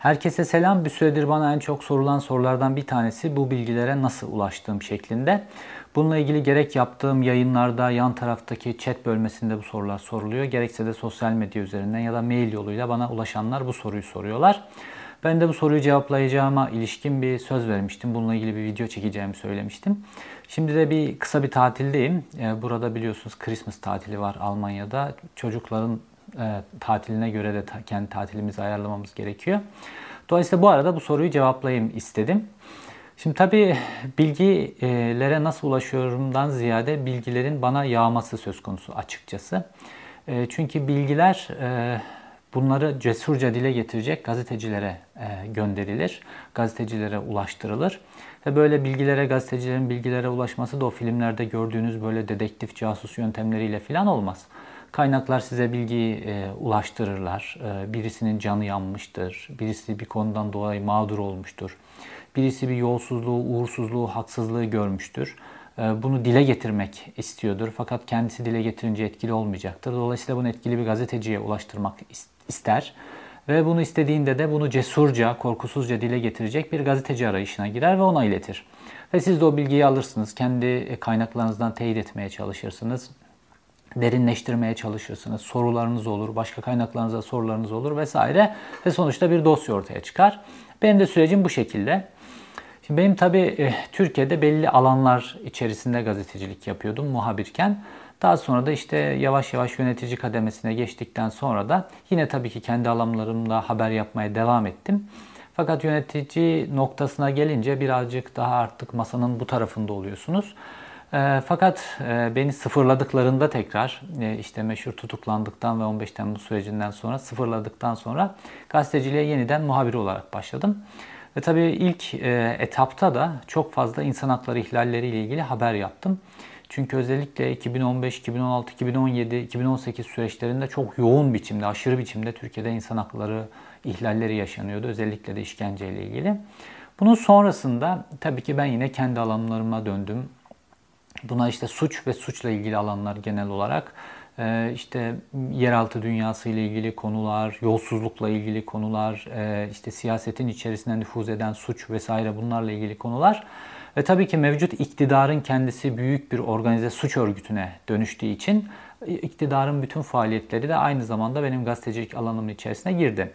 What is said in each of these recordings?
Herkese selam. Bir süredir bana en çok sorulan sorulardan bir tanesi bu bilgilere nasıl ulaştığım şeklinde. Bununla ilgili gerek yaptığım yayınlarda yan taraftaki chat bölmesinde bu sorular soruluyor. Gerekse de sosyal medya üzerinden ya da mail yoluyla bana ulaşanlar bu soruyu soruyorlar. Ben de bu soruyu cevaplayacağıma ilişkin bir söz vermiştim. Bununla ilgili bir video çekeceğimi söylemiştim. Şimdi de bir kısa bir tatildeyim. Ee, burada biliyorsunuz Christmas tatili var Almanya'da. Çocukların e, tatiline göre de kendi tatilimizi ayarlamamız gerekiyor. Dolayısıyla bu arada bu soruyu cevaplayayım istedim. Şimdi tabii bilgilere nasıl ulaşıyorumdan ziyade bilgilerin bana yağması söz konusu açıkçası. E, çünkü bilgiler e, bunları cesurca dile getirecek gazetecilere gönderilir, gazetecilere ulaştırılır. Ve böyle bilgilere, gazetecilerin bilgilere ulaşması da o filmlerde gördüğünüz böyle dedektif casus yöntemleriyle falan olmaz. Kaynaklar size bilgiyi e, ulaştırırlar. E, birisinin canı yanmıştır, birisi bir konudan dolayı mağdur olmuştur, birisi bir yolsuzluğu, uğursuzluğu, haksızlığı görmüştür. E, bunu dile getirmek istiyordur fakat kendisi dile getirince etkili olmayacaktır. Dolayısıyla bunu etkili bir gazeteciye ulaştırmak ister. Ve bunu istediğinde de bunu cesurca, korkusuzca dile getirecek bir gazeteci arayışına girer ve ona iletir. Ve siz de o bilgiyi alırsınız. Kendi kaynaklarınızdan teyit etmeye çalışırsınız derinleştirmeye çalışırsınız. Sorularınız olur, başka kaynaklarınızda sorularınız olur vesaire ve sonuçta bir dosya ortaya çıkar. Benim de sürecim bu şekilde. Şimdi benim tabii e, Türkiye'de belli alanlar içerisinde gazetecilik yapıyordum muhabirken. Daha sonra da işte yavaş yavaş yönetici kademesine geçtikten sonra da yine tabii ki kendi alanlarımda haber yapmaya devam ettim. Fakat yönetici noktasına gelince birazcık daha artık masanın bu tarafında oluyorsunuz. E, fakat e, beni sıfırladıklarında tekrar e, işte meşhur tutuklandıktan ve 15 Temmuz sürecinden sonra sıfırladıktan sonra gazeteciliğe yeniden muhabir olarak başladım. Ve tabii ilk e, etapta da çok fazla insan hakları ihlalleriyle ilgili haber yaptım. Çünkü özellikle 2015, 2016, 2017, 2018 süreçlerinde çok yoğun biçimde, aşırı biçimde Türkiye'de insan hakları ihlalleri yaşanıyordu. Özellikle de işkenceyle ilgili. Bunun sonrasında tabii ki ben yine kendi alanlarıma döndüm. Buna işte suç ve suçla ilgili alanlar genel olarak e, işte yeraltı dünyası ile ilgili konular, yolsuzlukla ilgili konular, e, işte siyasetin içerisinde nüfuz eden suç vesaire bunlarla ilgili konular. Ve tabii ki mevcut iktidarın kendisi büyük bir organize suç örgütüne dönüştüğü için iktidarın bütün faaliyetleri de aynı zamanda benim gazetecilik alanımın içerisine girdi.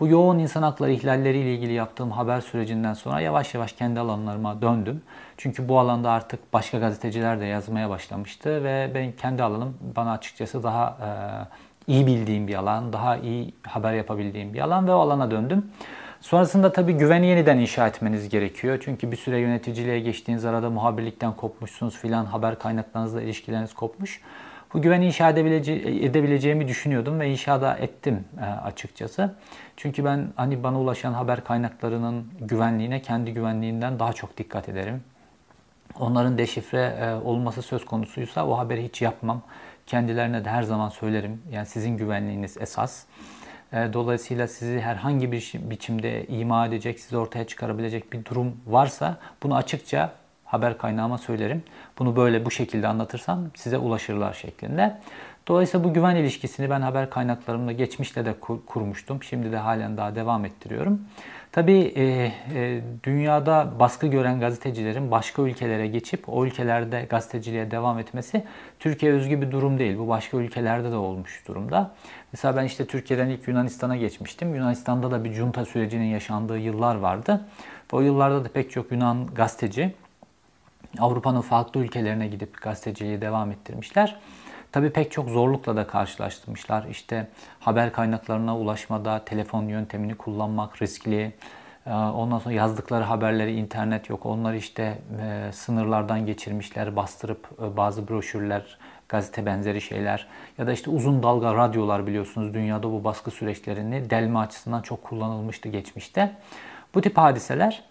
Bu yoğun insan hakları ihlalleriyle ilgili yaptığım haber sürecinden sonra yavaş yavaş kendi alanlarıma döndüm. Çünkü bu alanda artık başka gazeteciler de yazmaya başlamıştı ve ben kendi alanım bana açıkçası daha e, iyi bildiğim bir alan, daha iyi haber yapabildiğim bir alan ve o alana döndüm. Sonrasında tabii güveni yeniden inşa etmeniz gerekiyor. Çünkü bir süre yöneticiliğe geçtiğiniz arada muhabirlikten kopmuşsunuz filan, haber kaynaklarınızla ilişkileriniz kopmuş. Bu güveni inşa edebileceğimi düşünüyordum ve inşa ettim e, açıkçası. Çünkü ben hani bana ulaşan haber kaynaklarının güvenliğine kendi güvenliğinden daha çok dikkat ederim. Onların deşifre e, olması söz konusuysa o haberi hiç yapmam. Kendilerine de her zaman söylerim. Yani sizin güvenliğiniz esas. E, dolayısıyla sizi herhangi bir biçimde ima edecek, sizi ortaya çıkarabilecek bir durum varsa bunu açıkça haber kaynağıma söylerim. Bunu böyle bu şekilde anlatırsam size ulaşırlar şeklinde. Dolayısıyla bu güven ilişkisini ben haber kaynaklarımla geçmişte de kurmuştum. Şimdi de halen daha devam ettiriyorum. Tabii e, e, dünyada baskı gören gazetecilerin başka ülkelere geçip o ülkelerde gazeteciliğe devam etmesi Türkiye özgü bir durum değil. Bu başka ülkelerde de olmuş durumda. Mesela ben işte Türkiye'den ilk Yunanistan'a geçmiştim. Yunanistan'da da bir junta sürecinin yaşandığı yıllar vardı. O yıllarda da pek çok Yunan gazeteci Avrupa'nın farklı ülkelerine gidip gazeteciliği devam ettirmişler. Tabi pek çok zorlukla da karşılaştırmışlar. İşte haber kaynaklarına ulaşmada telefon yöntemini kullanmak riskli. Ee, ondan sonra yazdıkları haberleri internet yok. Onları işte e, sınırlardan geçirmişler, bastırıp e, bazı broşürler, gazete benzeri şeyler ya da işte uzun dalga radyolar biliyorsunuz dünyada bu baskı süreçlerini delme açısından çok kullanılmıştı geçmişte. Bu tip hadiseler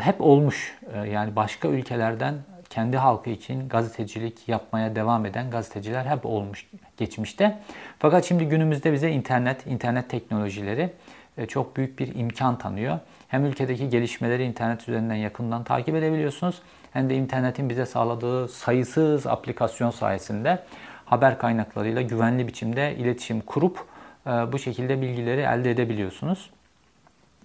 hep olmuş. E, yani başka ülkelerden kendi halkı için gazetecilik yapmaya devam eden gazeteciler hep olmuş geçmişte. Fakat şimdi günümüzde bize internet, internet teknolojileri e, çok büyük bir imkan tanıyor. Hem ülkedeki gelişmeleri internet üzerinden yakından takip edebiliyorsunuz hem de internetin bize sağladığı sayısız aplikasyon sayesinde haber kaynaklarıyla güvenli biçimde iletişim kurup e, bu şekilde bilgileri elde edebiliyorsunuz.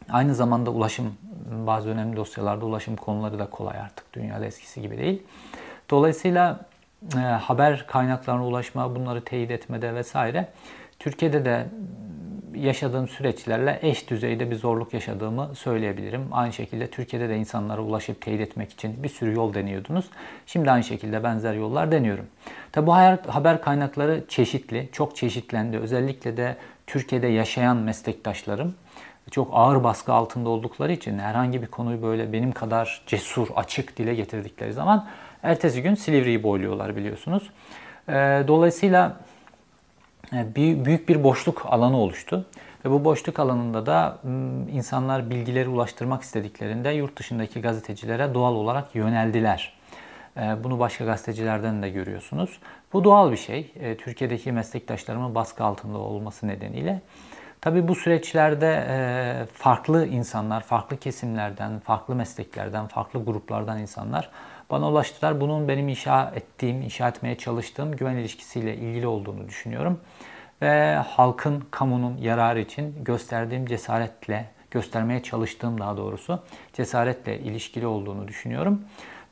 Aynı zamanda ulaşım, bazı önemli dosyalarda ulaşım konuları da kolay artık. Dünyada eskisi gibi değil. Dolayısıyla e, haber kaynaklarına ulaşma, bunları teyit etmede vesaire. Türkiye'de de yaşadığım süreçlerle eş düzeyde bir zorluk yaşadığımı söyleyebilirim. Aynı şekilde Türkiye'de de insanlara ulaşıp teyit etmek için bir sürü yol deniyordunuz. Şimdi aynı şekilde benzer yollar deniyorum. Tabi bu haber kaynakları çeşitli, çok çeşitlendi. Özellikle de Türkiye'de yaşayan meslektaşlarım çok ağır baskı altında oldukları için herhangi bir konuyu böyle benim kadar cesur, açık dile getirdikleri zaman ertesi gün Silivri'yi boyluyorlar biliyorsunuz. Dolayısıyla e, büyük bir boşluk alanı oluştu. Ve bu boşluk alanında da insanlar bilgileri ulaştırmak istediklerinde yurt dışındaki gazetecilere doğal olarak yöneldiler. E, bunu başka gazetecilerden de görüyorsunuz. Bu doğal bir şey. E, Türkiye'deki meslektaşlarımın baskı altında olması nedeniyle. Tabii bu süreçlerde farklı insanlar, farklı kesimlerden, farklı mesleklerden, farklı gruplardan insanlar bana ulaştılar. Bunun benim inşa ettiğim, inşa etmeye çalıştığım güven ilişkisiyle ilgili olduğunu düşünüyorum. Ve halkın, kamunun yararı için gösterdiğim cesaretle, göstermeye çalıştığım daha doğrusu cesaretle ilişkili olduğunu düşünüyorum.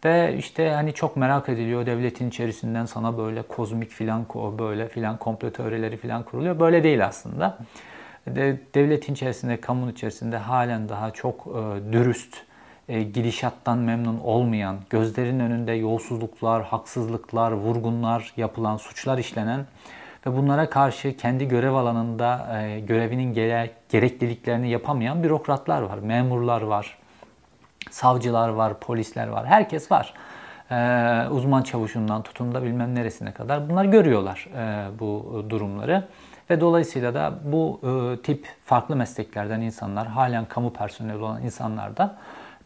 Ve işte hani çok merak ediliyor devletin içerisinden sana böyle kozmik filan böyle filan komplo teorileri filan kuruluyor. Böyle değil aslında. Devletin içerisinde, kamunun içerisinde halen daha çok e, dürüst, e, gidişattan memnun olmayan, gözlerin önünde yolsuzluklar, haksızlıklar, vurgunlar yapılan, suçlar işlenen ve bunlara karşı kendi görev alanında e, görevinin gere gerekliliklerini yapamayan bürokratlar var, memurlar var, savcılar var, polisler var, herkes var. E, uzman çavuşundan tutun da bilmem neresine kadar bunlar görüyorlar e, bu durumları. Ve dolayısıyla da bu e, tip farklı mesleklerden insanlar, halen kamu personeli olan insanlar da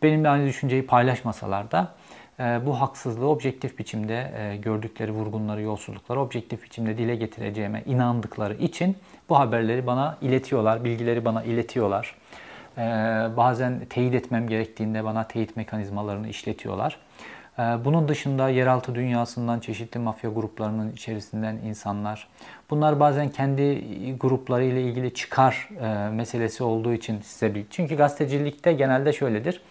benimle aynı düşünceyi paylaşmasalar da e, bu haksızlığı objektif biçimde e, gördükleri vurgunları, yolsuzlukları objektif biçimde dile getireceğime inandıkları için bu haberleri bana iletiyorlar, bilgileri bana iletiyorlar. E, bazen teyit etmem gerektiğinde bana teyit mekanizmalarını işletiyorlar. Bunun dışında yeraltı dünyasından çeşitli mafya gruplarının içerisinden insanlar. Bunlar bazen kendi grupları ile ilgili çıkar meselesi olduğu için size bir... Çünkü gazetecilikte genelde şöyledir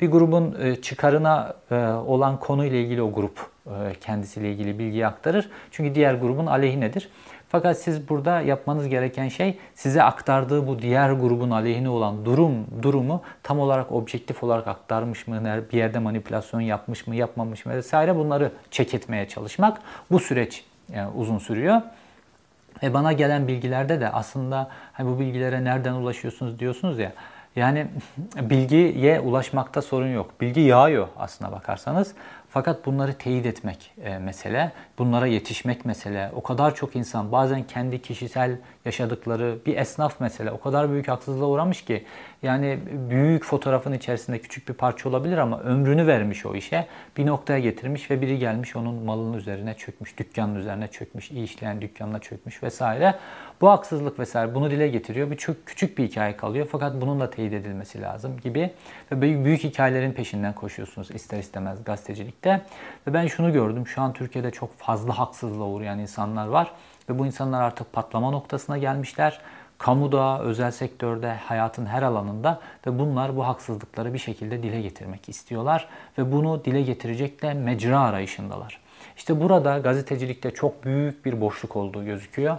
bir grubun e, çıkarına e, olan konuyla ilgili o grup e, kendisiyle ilgili bilgiyi aktarır. Çünkü diğer grubun aleyhinedir. Fakat siz burada yapmanız gereken şey size aktardığı bu diğer grubun aleyhine olan durum durumu tam olarak objektif olarak aktarmış mı, bir yerde manipülasyon yapmış mı, yapmamış mı vesaire bunları çek etmeye çalışmak. Bu süreç yani uzun sürüyor. Ve bana gelen bilgilerde de aslında hani bu bilgilere nereden ulaşıyorsunuz diyorsunuz ya. Yani bilgiye ulaşmakta sorun yok. Bilgi yağıyor aslına bakarsanız. Fakat bunları teyit etmek e, mesele, bunlara yetişmek mesele. O kadar çok insan bazen kendi kişisel yaşadıkları bir esnaf mesele o kadar büyük haksızlığa uğramış ki yani büyük fotoğrafın içerisinde küçük bir parça olabilir ama ömrünü vermiş o işe. Bir noktaya getirmiş ve biri gelmiş onun malının üzerine çökmüş, dükkanın üzerine çökmüş, iyi işleyen dükkanına çökmüş vesaire. Bu haksızlık vesaire bunu dile getiriyor. Bir çok küçük bir hikaye kalıyor fakat bunun da teyit edilmesi lazım gibi. Ve büyük hikayelerin peşinden koşuyorsunuz ister istemez gazetecilikte. Ve ben şunu gördüm. Şu an Türkiye'de çok fazla haksızlığa uğrayan insanlar var. Ve bu insanlar artık patlama noktasına gelmişler. Kamuda, özel sektörde, hayatın her alanında ve bunlar bu haksızlıkları bir şekilde dile getirmek istiyorlar ve bunu dile getirecek de mecra arayışındalar. İşte burada gazetecilikte çok büyük bir boşluk olduğu gözüküyor.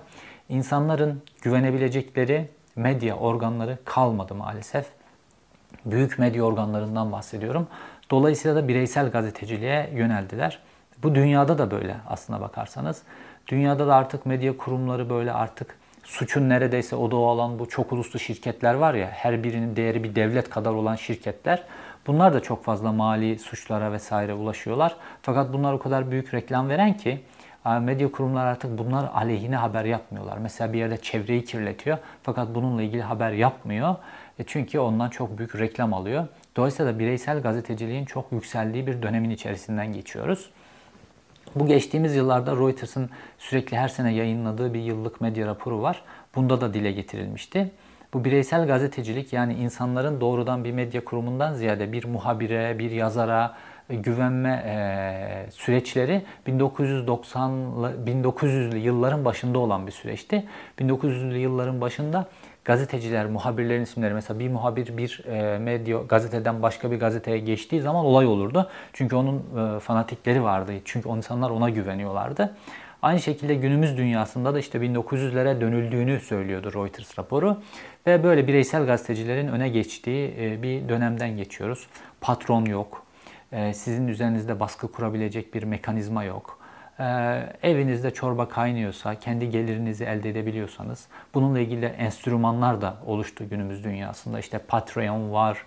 İnsanların güvenebilecekleri medya organları kalmadı maalesef. Büyük medya organlarından bahsediyorum. Dolayısıyla da bireysel gazeteciliğe yöneldiler. Bu dünyada da böyle aslına bakarsanız. Dünyada da artık medya kurumları böyle artık suçun neredeyse odağı olan bu çok uluslu şirketler var ya her birinin değeri bir devlet kadar olan şirketler. Bunlar da çok fazla mali suçlara vesaire ulaşıyorlar. Fakat bunlar o kadar büyük reklam veren ki medya kurumları artık bunlar aleyhine haber yapmıyorlar. Mesela bir yerde çevreyi kirletiyor fakat bununla ilgili haber yapmıyor. E çünkü ondan çok büyük reklam alıyor. Dolayısıyla da bireysel gazeteciliğin çok yükseldiği bir dönemin içerisinden geçiyoruz. Bu geçtiğimiz yıllarda Reuters'ın sürekli her sene yayınladığı bir yıllık medya raporu var. Bunda da dile getirilmişti. Bu bireysel gazetecilik yani insanların doğrudan bir medya kurumundan ziyade bir muhabire, bir yazara e, güvenme e, süreçleri 1990 1900'lü yılların başında olan bir süreçti. 1900'lü yılların başında gazeteciler, muhabirlerin isimleri mesela bir muhabir bir e, medya gazeteden başka bir gazeteye geçtiği zaman olay olurdu. Çünkü onun e, fanatikleri vardı. Çünkü o insanlar ona güveniyorlardı. Aynı şekilde günümüz dünyasında da işte 1900'lere dönüldüğünü söylüyordu Reuters raporu. Ve böyle bireysel gazetecilerin öne geçtiği e, bir dönemden geçiyoruz. Patron yok. Sizin üzerinizde baskı kurabilecek bir mekanizma yok. E, evinizde çorba kaynıyorsa, kendi gelirinizi elde edebiliyorsanız, bununla ilgili enstrümanlar da oluştu günümüz dünyasında. İşte Patreon var,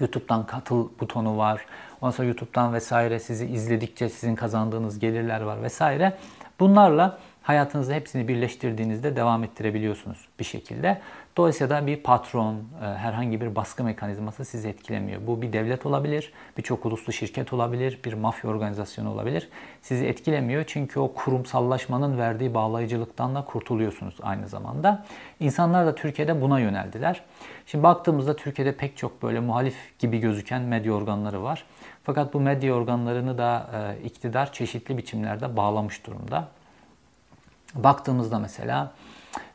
YouTube'dan katıl butonu var. Ondan sonra YouTube'dan vesaire sizi izledikçe sizin kazandığınız gelirler var vesaire. Bunlarla hayatınızı hepsini birleştirdiğinizde devam ettirebiliyorsunuz bir şekilde. Dolayısıyla da bir patron, e, herhangi bir baskı mekanizması sizi etkilemiyor. Bu bir devlet olabilir, bir çok uluslu şirket olabilir, bir mafya organizasyonu olabilir. Sizi etkilemiyor çünkü o kurumsallaşmanın verdiği bağlayıcılıktan da kurtuluyorsunuz aynı zamanda. İnsanlar da Türkiye'de buna yöneldiler. Şimdi baktığımızda Türkiye'de pek çok böyle muhalif gibi gözüken medya organları var. Fakat bu medya organlarını da e, iktidar çeşitli biçimlerde bağlamış durumda. Baktığımızda mesela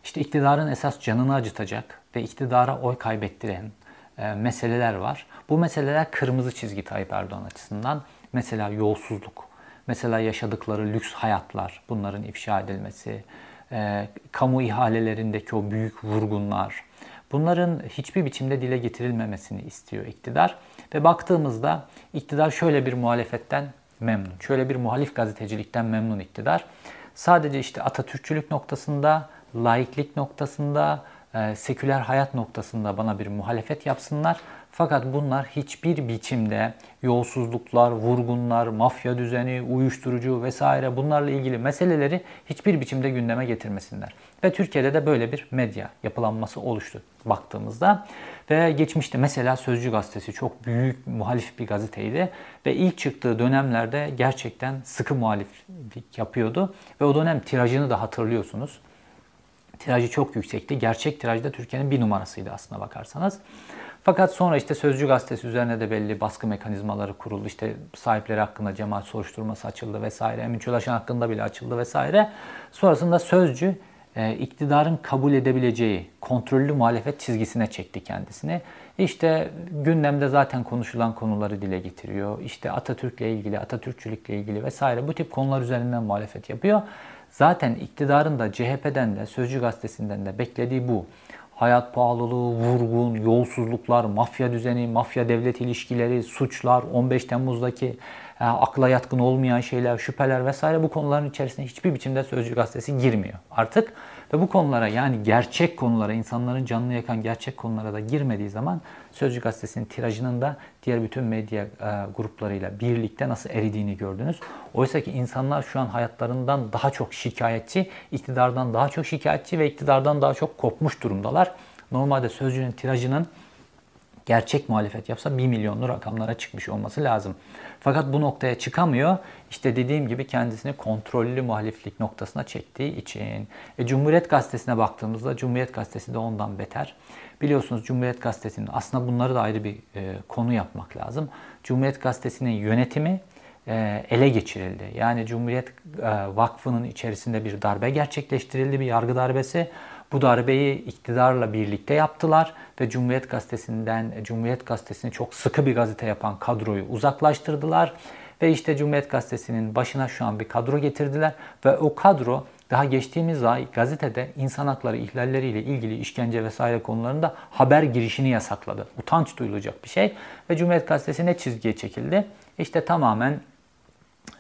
işte iktidarın esas canını acıtacak ve iktidara oy kaybettiren e, meseleler var. Bu meseleler kırmızı çizgi Tayyip Erdoğan açısından. Mesela yolsuzluk, mesela yaşadıkları lüks hayatlar, bunların ifşa edilmesi, e, kamu ihalelerindeki o büyük vurgunlar, bunların hiçbir biçimde dile getirilmemesini istiyor iktidar. Ve baktığımızda iktidar şöyle bir muhalefetten memnun, şöyle bir muhalif gazetecilikten memnun iktidar. Sadece işte Atatürkçülük noktasında laiklik noktasında, e, seküler hayat noktasında bana bir muhalefet yapsınlar. Fakat bunlar hiçbir biçimde yolsuzluklar, vurgunlar, mafya düzeni, uyuşturucu vesaire bunlarla ilgili meseleleri hiçbir biçimde gündeme getirmesinler. Ve Türkiye'de de böyle bir medya yapılanması oluştu baktığımızda. Ve geçmişte mesela Sözcü Gazetesi çok büyük muhalif bir gazeteydi. Ve ilk çıktığı dönemlerde gerçekten sıkı muhaliflik yapıyordu. Ve o dönem tirajını da hatırlıyorsunuz. Tirajı çok yüksekti. Gerçek tirajda Türkiye'nin bir numarasıydı aslına bakarsanız. Fakat sonra işte Sözcü Gazetesi üzerine de belli baskı mekanizmaları kuruldu. İşte sahipleri hakkında cemaat soruşturması açıldı vesaire. Emin Çölaşan hakkında bile açıldı vesaire. Sonrasında Sözcü iktidarın kabul edebileceği kontrollü muhalefet çizgisine çekti kendisini. İşte gündemde zaten konuşulan konuları dile getiriyor. İşte Atatürk'le ilgili, Atatürkçülükle ilgili vesaire bu tip konular üzerinden muhalefet yapıyor. Zaten iktidarın da CHP'den de Sözcü Gazetesi'nden de beklediği bu. Hayat pahalılığı, vurgun, yolsuzluklar, mafya düzeni, mafya devlet ilişkileri, suçlar, 15 Temmuz'daki akla yatkın olmayan şeyler, şüpheler vesaire bu konuların içerisinde hiçbir biçimde Sözcü Gazetesi girmiyor artık. Ve bu konulara yani gerçek konulara, insanların canını yakan gerçek konulara da girmediği zaman Sözcü Gazetesi'nin tirajının da diğer bütün medya e, gruplarıyla birlikte nasıl eridiğini gördünüz. Oysa ki insanlar şu an hayatlarından daha çok şikayetçi, iktidardan daha çok şikayetçi ve iktidardan daha çok kopmuş durumdalar. Normalde Sözcü'nün tirajının gerçek muhalefet yapsa 1 milyonlu rakamlara çıkmış olması lazım. Fakat bu noktaya çıkamıyor. İşte dediğim gibi kendisini kontrollü muhaliflik noktasına çektiği için. E, Cumhuriyet Gazetesi'ne baktığımızda Cumhuriyet Gazetesi de ondan beter. Biliyorsunuz Cumhuriyet Gazetesi'nin aslında bunları da ayrı bir e, konu yapmak lazım. Cumhuriyet Gazetesi'nin yönetimi e, ele geçirildi. Yani Cumhuriyet e, Vakfı'nın içerisinde bir darbe gerçekleştirildi, bir yargı darbesi. Bu darbeyi iktidarla birlikte yaptılar ve Cumhuriyet Gazetesi'nden Cumhuriyet Gazetesi'ni çok sıkı bir gazete yapan kadroyu uzaklaştırdılar ve işte Cumhuriyet Gazetesi'nin başına şu an bir kadro getirdiler ve o kadro daha geçtiğimiz ay gazetede insan hakları ihlalleriyle ilgili işkence vesaire konularında haber girişini yasakladı. Utanç duyulacak bir şey. Ve Cumhuriyet Gazetesi ne çizgiye çekildi? İşte tamamen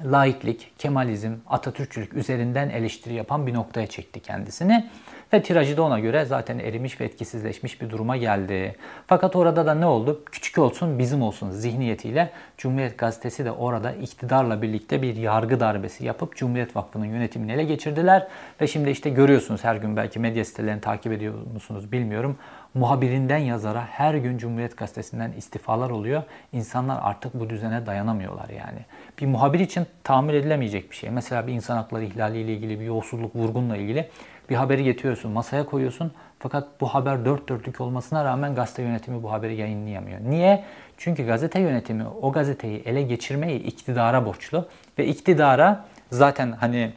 laiklik, Kemalizm, Atatürkçülük üzerinden eleştiri yapan bir noktaya çekti kendisini. Ve tirajı da ona göre zaten erimiş ve etkisizleşmiş bir duruma geldi. Fakat orada da ne oldu? Küçük olsun bizim olsun zihniyetiyle Cumhuriyet Gazetesi de orada iktidarla birlikte bir yargı darbesi yapıp Cumhuriyet Vakfı'nın yönetimini ele geçirdiler. Ve şimdi işte görüyorsunuz her gün belki medya sitelerini takip ediyor musunuz bilmiyorum. Muhabirinden yazara her gün Cumhuriyet Gazetesi'nden istifalar oluyor. İnsanlar artık bu düzene dayanamıyorlar yani. Bir muhabir için tahammül edilemeyecek bir şey. Mesela bir insan hakları ihlaliyle ilgili, bir yolsuzluk, vurgunla ilgili bir haberi getiriyorsun, masaya koyuyorsun. Fakat bu haber dört dörtlük olmasına rağmen gazete yönetimi bu haberi yayınlayamıyor. Niye? Çünkü gazete yönetimi o gazeteyi ele geçirmeyi iktidara borçlu. Ve iktidara zaten hani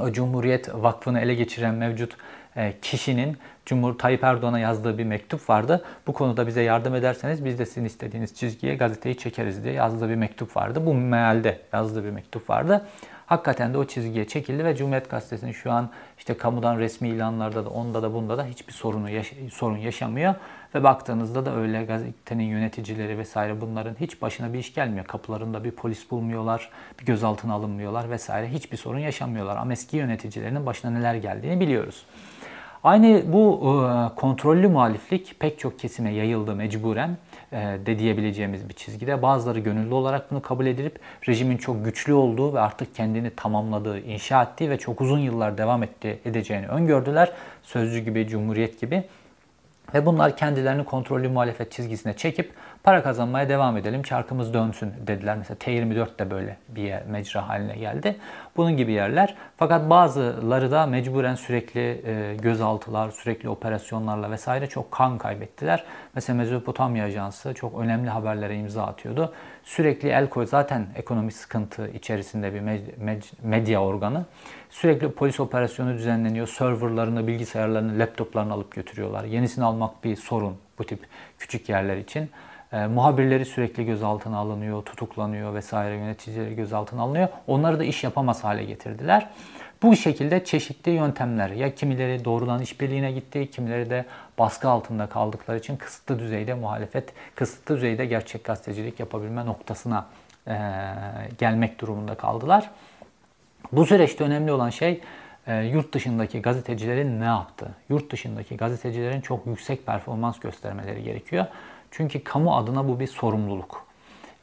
o Cumhuriyet Vakfı'nı ele geçiren mevcut e, kişinin Cumhur Tayyip Erdoğan'a yazdığı bir mektup vardı. Bu konuda bize yardım ederseniz biz de sizin istediğiniz çizgiye gazeteyi çekeriz diye yazdığı bir mektup vardı. Bu mealde yazdığı bir mektup vardı. Hakikaten de o çizgiye çekildi ve Cumhuriyet Gazetesi'nin şu an işte kamudan resmi ilanlarda da onda da bunda da hiçbir sorunu yaş- sorun yaşamıyor. Ve baktığınızda da öyle gazetenin yöneticileri vesaire bunların hiç başına bir iş gelmiyor. Kapılarında bir polis bulmuyorlar, bir gözaltına alınmıyorlar vesaire. Hiçbir sorun yaşamıyorlar. Ama eski yöneticilerinin başına neler geldiğini biliyoruz. Aynı bu e, kontrollü muhaliflik pek çok kesime yayıldı mecburen e, de diyebileceğimiz bir çizgide. Bazıları gönüllü olarak bunu kabul edilip rejimin çok güçlü olduğu ve artık kendini tamamladığı, inşa ettiği ve çok uzun yıllar devam etti, edeceğini öngördüler. Sözcü gibi, Cumhuriyet gibi. Ve bunlar kendilerini kontrollü muhalefet çizgisine çekip para kazanmaya devam edelim, çarkımız dönsün dediler. Mesela T24 de böyle bir yer, mecra haline geldi. Bunun gibi yerler. Fakat bazıları da mecburen sürekli e, gözaltılar, sürekli operasyonlarla vesaire çok kan kaybettiler. Mesela Mezopotamya Ajansı çok önemli haberlere imza atıyordu. Sürekli el koy zaten ekonomik sıkıntı içerisinde bir medya organı. Sürekli polis operasyonu düzenleniyor. Serverlarını, bilgisayarlarını, laptoplarını alıp götürüyorlar. Yenisini almak bir sorun bu tip küçük yerler için. E, muhabirleri sürekli gözaltına alınıyor, tutuklanıyor vesaire yöneticileri gözaltına alınıyor. Onları da iş yapamaz hale getirdiler. Bu şekilde çeşitli yöntemler ya kimileri doğrudan işbirliğine gitti, kimileri de baskı altında kaldıkları için kısıtlı düzeyde muhalefet, kısıtlı düzeyde gerçek gazetecilik yapabilme noktasına e, gelmek durumunda kaldılar. Bu süreçte önemli olan şey e, yurt dışındaki gazetecilerin ne yaptı? Yurt dışındaki gazetecilerin çok yüksek performans göstermeleri gerekiyor. Çünkü kamu adına bu bir sorumluluk.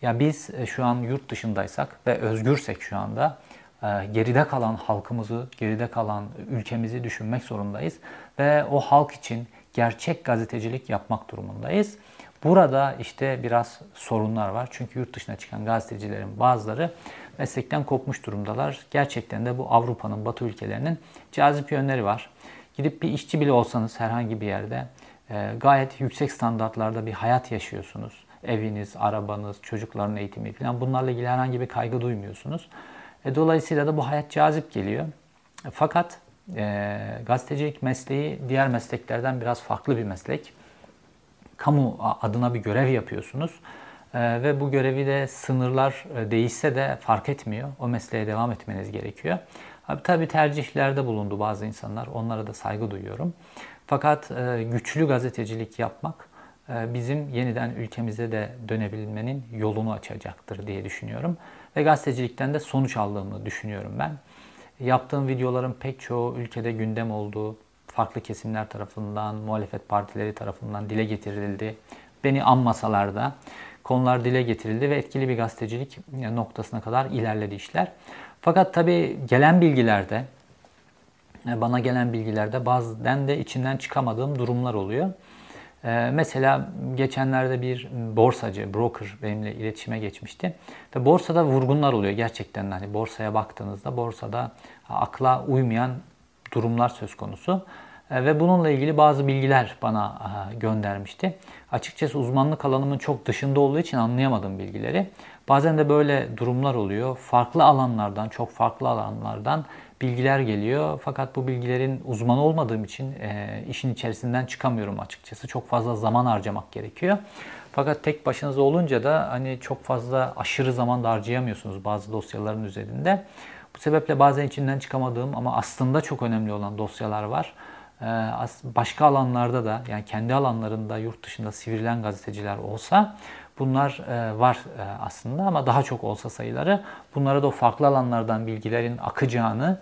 Ya biz e, şu an yurt dışındaysak ve özgürsek şu anda e, geride kalan halkımızı, geride kalan ülkemizi düşünmek zorundayız ve o halk için gerçek gazetecilik yapmak durumundayız. Burada işte biraz sorunlar var. Çünkü yurt dışına çıkan gazetecilerin bazıları meslekten kopmuş durumdalar. Gerçekten de bu Avrupa'nın, Batı ülkelerinin cazip yönleri var. Gidip bir işçi bile olsanız herhangi bir yerde gayet yüksek standartlarda bir hayat yaşıyorsunuz. Eviniz, arabanız, çocukların eğitimi falan bunlarla ilgili herhangi bir kaygı duymuyorsunuz. E, dolayısıyla da bu hayat cazip geliyor. Fakat e, gazetecilik mesleği diğer mesleklerden biraz farklı bir meslek. Kamu adına bir görev yapıyorsunuz. E, ve bu görevi de sınırlar e, değişse de fark etmiyor. O mesleğe devam etmeniz gerekiyor. Abi, tabii tercihlerde bulundu bazı insanlar. Onlara da saygı duyuyorum. Fakat e, güçlü gazetecilik yapmak e, bizim yeniden ülkemize de dönebilmenin yolunu açacaktır diye düşünüyorum. Ve gazetecilikten de sonuç aldığımı düşünüyorum ben. Yaptığım videoların pek çoğu ülkede gündem olduğu, farklı kesimler tarafından, muhalefet partileri tarafından dile getirildi. Beni anmasalar da konular dile getirildi ve etkili bir gazetecilik noktasına kadar ilerledi işler. Fakat tabii gelen bilgilerde e, bana gelen bilgilerde bazen de içinden çıkamadığım durumlar oluyor. Ee, mesela geçenlerde bir borsacı, broker benimle iletişime geçmişti. Ve borsada vurgunlar oluyor gerçekten. Hani borsaya baktığınızda borsada akla uymayan durumlar söz konusu. Ee, ve bununla ilgili bazı bilgiler bana göndermişti. Açıkçası uzmanlık alanımın çok dışında olduğu için anlayamadım bilgileri. Bazen de böyle durumlar oluyor. Farklı alanlardan, çok farklı alanlardan bilgiler geliyor. Fakat bu bilgilerin uzmanı olmadığım için e, işin içerisinden çıkamıyorum açıkçası. Çok fazla zaman harcamak gerekiyor. Fakat tek başınıza olunca da hani çok fazla aşırı zaman da harcayamıyorsunuz bazı dosyaların üzerinde. Bu sebeple bazen içinden çıkamadığım ama aslında çok önemli olan dosyalar var. E, başka alanlarda da yani kendi alanlarında yurt dışında sivrilen gazeteciler olsa Bunlar e, var e, aslında ama daha çok olsa sayıları bunlara da o farklı alanlardan bilgilerin akacağını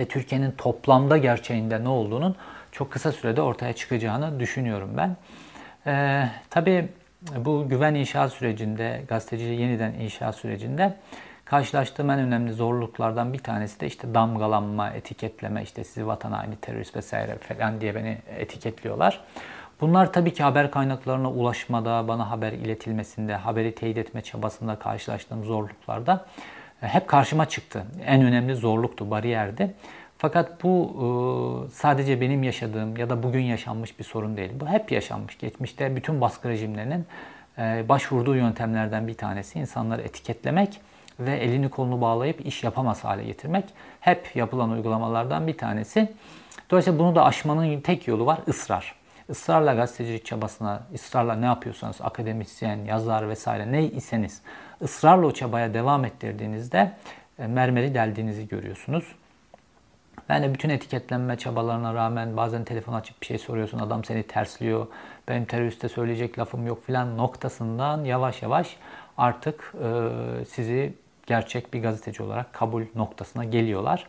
ve Türkiye'nin toplamda gerçeğinde ne olduğunun çok kısa sürede ortaya çıkacağını düşünüyorum ben. E, tabii bu güven inşa sürecinde, gazeteciliği yeniden inşa sürecinde karşılaştığım en önemli zorluklardan bir tanesi de işte damgalanma, etiketleme, işte sizi vatan haini, terörist vesaire falan diye beni etiketliyorlar. Bunlar tabii ki haber kaynaklarına ulaşmada, bana haber iletilmesinde, haberi teyit etme çabasında karşılaştığım zorluklarda e, hep karşıma çıktı. En önemli zorluktu, bariyerdi. Fakat bu e, sadece benim yaşadığım ya da bugün yaşanmış bir sorun değil. Bu hep yaşanmış. Geçmişte bütün baskı rejimlerinin e, başvurduğu yöntemlerden bir tanesi insanları etiketlemek ve elini kolunu bağlayıp iş yapamaz hale getirmek. Hep yapılan uygulamalardan bir tanesi. Dolayısıyla bunu da aşmanın tek yolu var ısrar. Israrla gazetecilik çabasına, ısrarla ne yapıyorsanız, akademisyen, yazar vesaire ne iseniz, ısrarla o çabaya devam ettirdiğinizde e, mermeri deldiğinizi görüyorsunuz. Ben de bütün etiketlenme çabalarına rağmen bazen telefon açıp bir şey soruyorsun, adam seni tersliyor, benim teröriste söyleyecek lafım yok filan noktasından yavaş yavaş artık e, sizi gerçek bir gazeteci olarak kabul noktasına geliyorlar.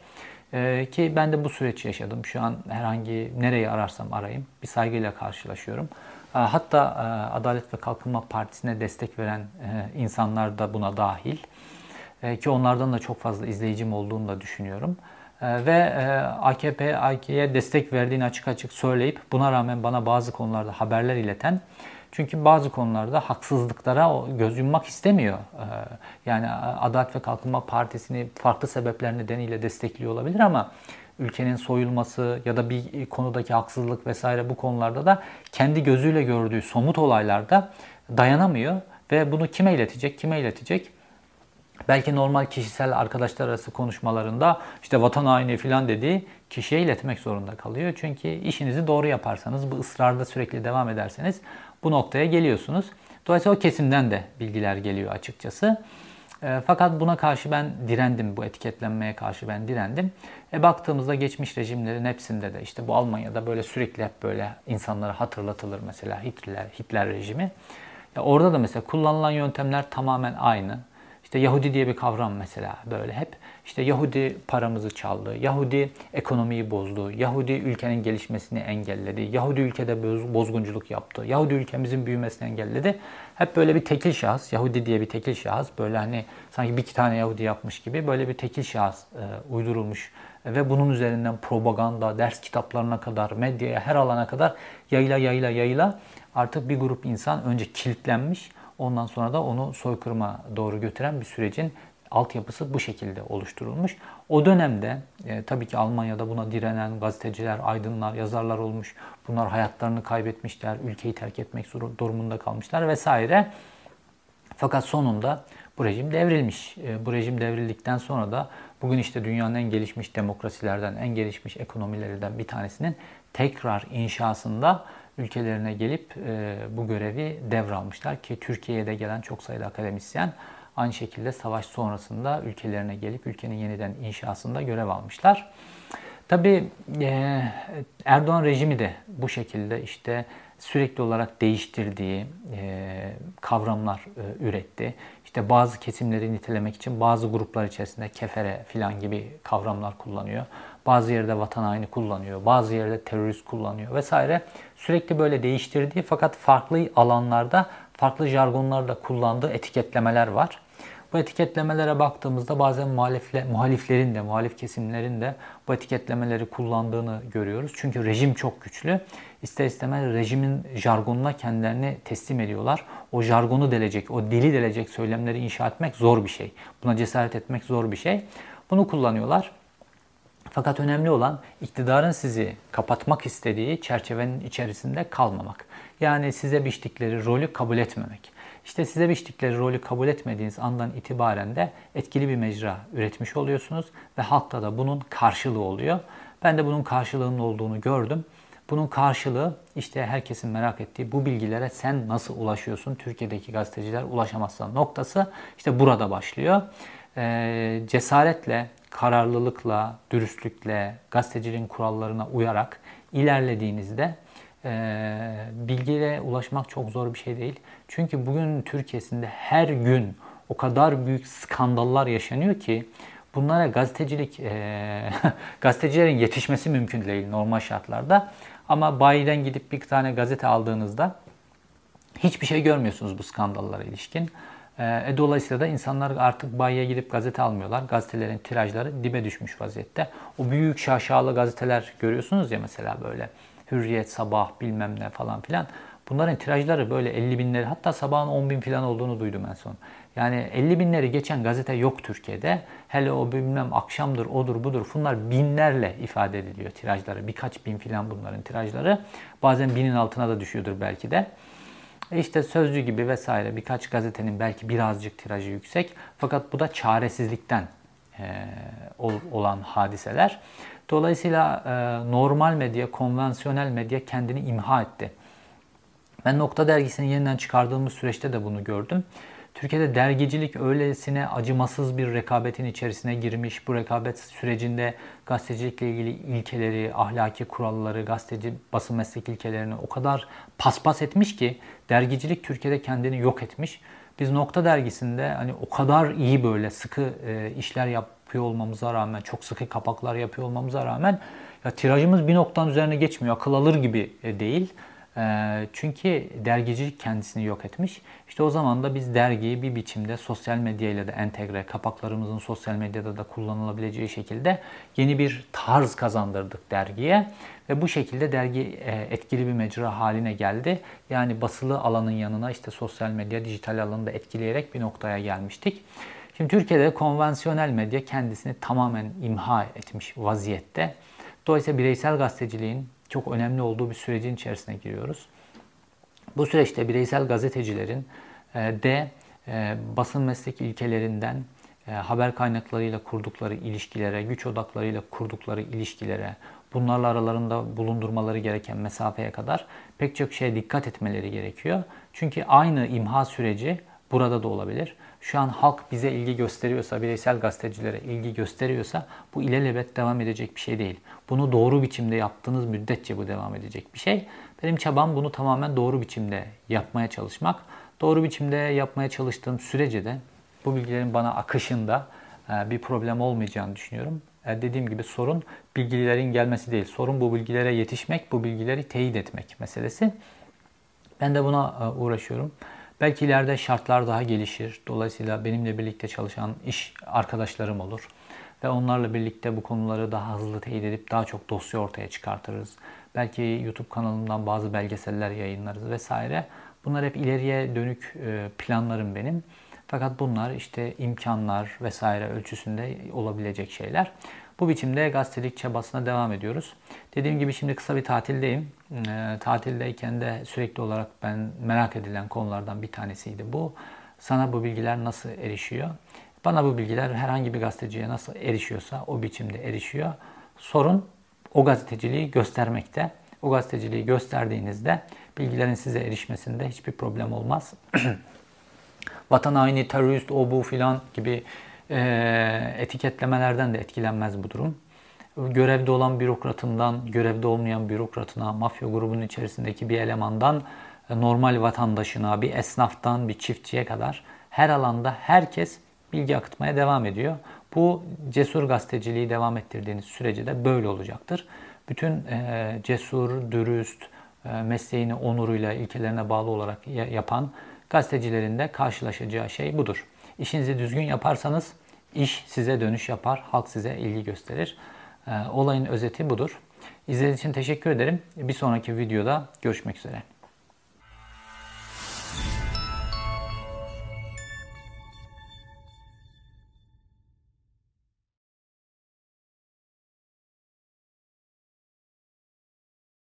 Ee, ki ben de bu süreç yaşadım. Şu an herhangi nereyi ararsam arayayım bir saygıyla karşılaşıyorum. Ee, hatta e, Adalet ve Kalkınma Partisi'ne destek veren e, insanlar da buna dahil. E, ki onlardan da çok fazla izleyicim olduğunu da düşünüyorum. Ve e, AKP, AK'ye destek verdiğini açık açık söyleyip buna rağmen bana bazı konularda haberler ileten çünkü bazı konularda haksızlıklara göz yummak istemiyor. Ee, yani Adalet ve Kalkınma Partisi'ni farklı sebepler nedeniyle destekliyor olabilir ama ülkenin soyulması ya da bir konudaki haksızlık vesaire bu konularda da kendi gözüyle gördüğü somut olaylarda dayanamıyor ve bunu kime iletecek, kime iletecek? Belki normal kişisel arkadaşlar arası konuşmalarında işte vatan haini falan dediği kişiye iletmek zorunda kalıyor. Çünkü işinizi doğru yaparsanız, bu ısrarda sürekli devam ederseniz bu noktaya geliyorsunuz. Dolayısıyla o kesimden de bilgiler geliyor açıkçası. E, fakat buna karşı ben direndim, bu etiketlenmeye karşı ben direndim. E baktığımızda geçmiş rejimlerin hepsinde de işte bu Almanya'da böyle sürekli hep böyle insanlara hatırlatılır mesela Hitler, Hitler rejimi. Ya orada da mesela kullanılan yöntemler tamamen aynı. İşte Yahudi diye bir kavram mesela böyle hep işte Yahudi paramızı çaldı, Yahudi ekonomiyi bozdu, Yahudi ülkenin gelişmesini engelledi, Yahudi ülkede bozgunculuk yaptı, Yahudi ülkemizin büyümesini engelledi. Hep böyle bir tekil şahıs, Yahudi diye bir tekil şahıs, böyle hani sanki bir iki tane Yahudi yapmış gibi böyle bir tekil şahıs e, uydurulmuş ve bunun üzerinden propaganda, ders kitaplarına kadar, medyaya, her alana kadar yayla yayla yayla artık bir grup insan önce kilitlenmiş, ondan sonra da onu soykırıma doğru götüren bir sürecin altyapısı bu şekilde oluşturulmuş. O dönemde e, tabii ki Almanya'da buna direnen gazeteciler, aydınlar, yazarlar olmuş. Bunlar hayatlarını kaybetmişler, ülkeyi terk etmek durumunda kalmışlar vesaire. Fakat sonunda bu rejim devrilmiş. E, bu rejim devrildikten sonra da bugün işte dünyanın en gelişmiş demokrasilerden, en gelişmiş ekonomilerinden bir tanesinin tekrar inşasında ülkelerine gelip e, bu görevi devralmışlar ki Türkiye'ye de gelen çok sayıda akademisyen Aynı şekilde savaş sonrasında ülkelerine gelip ülkenin yeniden inşasında görev almışlar. Tabi e, Erdoğan rejimi de bu şekilde işte sürekli olarak değiştirdiği e, kavramlar e, üretti. İşte bazı kesimleri nitelemek için bazı gruplar içerisinde kefere filan gibi kavramlar kullanıyor. Bazı yerde vatan haini kullanıyor, bazı yerde terörist kullanıyor vesaire. Sürekli böyle değiştirdiği fakat farklı alanlarda farklı jargonlarla kullandığı etiketlemeler var. Bu etiketlemelere baktığımızda bazen muhalifle, muhaliflerin de, muhalif kesimlerin de bu etiketlemeleri kullandığını görüyoruz. Çünkü rejim çok güçlü. İster istemez rejimin jargonuna kendilerini teslim ediyorlar. O jargonu delecek, o dili delecek söylemleri inşa etmek zor bir şey. Buna cesaret etmek zor bir şey. Bunu kullanıyorlar. Fakat önemli olan iktidarın sizi kapatmak istediği çerçevenin içerisinde kalmamak. Yani size biçtikleri rolü kabul etmemek. İşte size biçtikleri rolü kabul etmediğiniz andan itibaren de etkili bir mecra üretmiş oluyorsunuz ve halkta da bunun karşılığı oluyor. Ben de bunun karşılığının olduğunu gördüm. Bunun karşılığı işte herkesin merak ettiği bu bilgilere sen nasıl ulaşıyorsun? Türkiye'deki gazeteciler ulaşamazsa noktası işte burada başlıyor. Ee, cesaretle, kararlılıkla, dürüstlükle, gazeteciliğin kurallarına uyarak ilerlediğinizde e, bilgiye ulaşmak çok zor bir şey değil. Çünkü bugün Türkiye'sinde her gün o kadar büyük skandallar yaşanıyor ki bunlara gazetecilik, e, gazetecilerin yetişmesi mümkün değil normal şartlarda. Ama bayiden gidip bir tane gazete aldığınızda hiçbir şey görmüyorsunuz bu skandallara ilişkin. E, e dolayısıyla da insanlar artık bayiye gidip gazete almıyorlar. Gazetelerin tirajları dibe düşmüş vaziyette. O büyük şaşalı gazeteler görüyorsunuz ya mesela böyle. Hürriyet, Sabah bilmem ne falan filan. Bunların tirajları böyle 50 binleri hatta sabahın 10 bin falan olduğunu duydum en son. Yani 50 binleri geçen gazete yok Türkiye'de. Hele o bilmem akşamdır, odur, budur. Bunlar binlerle ifade ediliyor tirajları. Birkaç bin falan bunların tirajları. Bazen binin altına da düşüyordur belki de. E işte Sözcü gibi vesaire birkaç gazetenin belki birazcık tirajı yüksek. Fakat bu da çaresizlikten olan hadiseler. Dolayısıyla e, normal medya, konvansiyonel medya kendini imha etti. Ben Nokta Dergisi'ni yeniden çıkardığımız süreçte de bunu gördüm. Türkiye'de dergicilik öylesine acımasız bir rekabetin içerisine girmiş. Bu rekabet sürecinde gazetecilikle ilgili ilkeleri, ahlaki kuralları, gazeteci basın meslek ilkelerini o kadar paspas etmiş ki dergicilik Türkiye'de kendini yok etmiş. Biz Nokta Dergisi'nde hani o kadar iyi böyle sıkı e, işler yapıyor olmamıza rağmen, çok sıkı kapaklar yapıyor olmamıza rağmen ya tirajımız bir noktanın üzerine geçmiyor. Akıl alır gibi e, değil. Ee, çünkü dergicilik kendisini yok etmiş. İşte o zaman da biz dergiyi bir biçimde sosyal medya ile de entegre, kapaklarımızın sosyal medyada da kullanılabileceği şekilde yeni bir tarz kazandırdık dergiye. Ve bu şekilde dergi e, etkili bir mecra haline geldi. Yani basılı alanın yanına işte sosyal medya, dijital alanı da etkileyerek bir noktaya gelmiştik. Şimdi Türkiye'de konvansiyonel medya kendisini tamamen imha etmiş vaziyette. Dolayısıyla bireysel gazeteciliğin çok önemli olduğu bir sürecin içerisine giriyoruz. Bu süreçte bireysel gazetecilerin e, de e, basın meslek ilkelerinden haber kaynaklarıyla kurdukları ilişkilere, güç odaklarıyla kurdukları ilişkilere, bunlarla aralarında bulundurmaları gereken mesafeye kadar pek çok şeye dikkat etmeleri gerekiyor. Çünkü aynı imha süreci burada da olabilir. Şu an halk bize ilgi gösteriyorsa, bireysel gazetecilere ilgi gösteriyorsa bu ilelebet devam edecek bir şey değil. Bunu doğru biçimde yaptığınız müddetçe bu devam edecek bir şey. Benim çabam bunu tamamen doğru biçimde yapmaya çalışmak. Doğru biçimde yapmaya çalıştığım sürece de bu bilgilerin bana akışında e, bir problem olmayacağını düşünüyorum. E, dediğim gibi sorun bilgilerin gelmesi değil. Sorun bu bilgilere yetişmek, bu bilgileri teyit etmek meselesi. Ben de buna e, uğraşıyorum. Belki ileride şartlar daha gelişir. Dolayısıyla benimle birlikte çalışan iş arkadaşlarım olur. Ve onlarla birlikte bu konuları daha hızlı teyit edip daha çok dosya ortaya çıkartırız. Belki YouTube kanalımdan bazı belgeseller yayınlarız vesaire. Bunlar hep ileriye dönük e, planlarım benim. Fakat bunlar işte imkanlar vesaire ölçüsünde olabilecek şeyler. Bu biçimde gazetelik çabasına devam ediyoruz. Dediğim gibi şimdi kısa bir tatildeyim. E, tatildeyken de sürekli olarak ben merak edilen konulardan bir tanesiydi bu. Sana bu bilgiler nasıl erişiyor? Bana bu bilgiler herhangi bir gazeteciye nasıl erişiyorsa o biçimde erişiyor. Sorun o gazeteciliği göstermekte. O gazeteciliği gösterdiğinizde bilgilerin size erişmesinde hiçbir problem olmaz. Vatan haini, terörist, o bu filan gibi e, etiketlemelerden de etkilenmez bu durum. Görevde olan bürokratından, görevde olmayan bürokratına, mafya grubunun içerisindeki bir elemandan, e, normal vatandaşına, bir esnaftan, bir çiftçiye kadar her alanda herkes bilgi akıtmaya devam ediyor. Bu cesur gazeteciliği devam ettirdiğiniz sürece de böyle olacaktır. Bütün e, cesur, dürüst, e, mesleğini onuruyla, ilkelerine bağlı olarak yapan gazetecilerin de karşılaşacağı şey budur. İşinizi düzgün yaparsanız iş size dönüş yapar, halk size ilgi gösterir. E, olayın özeti budur. İzlediğiniz için teşekkür ederim. Bir sonraki videoda görüşmek üzere.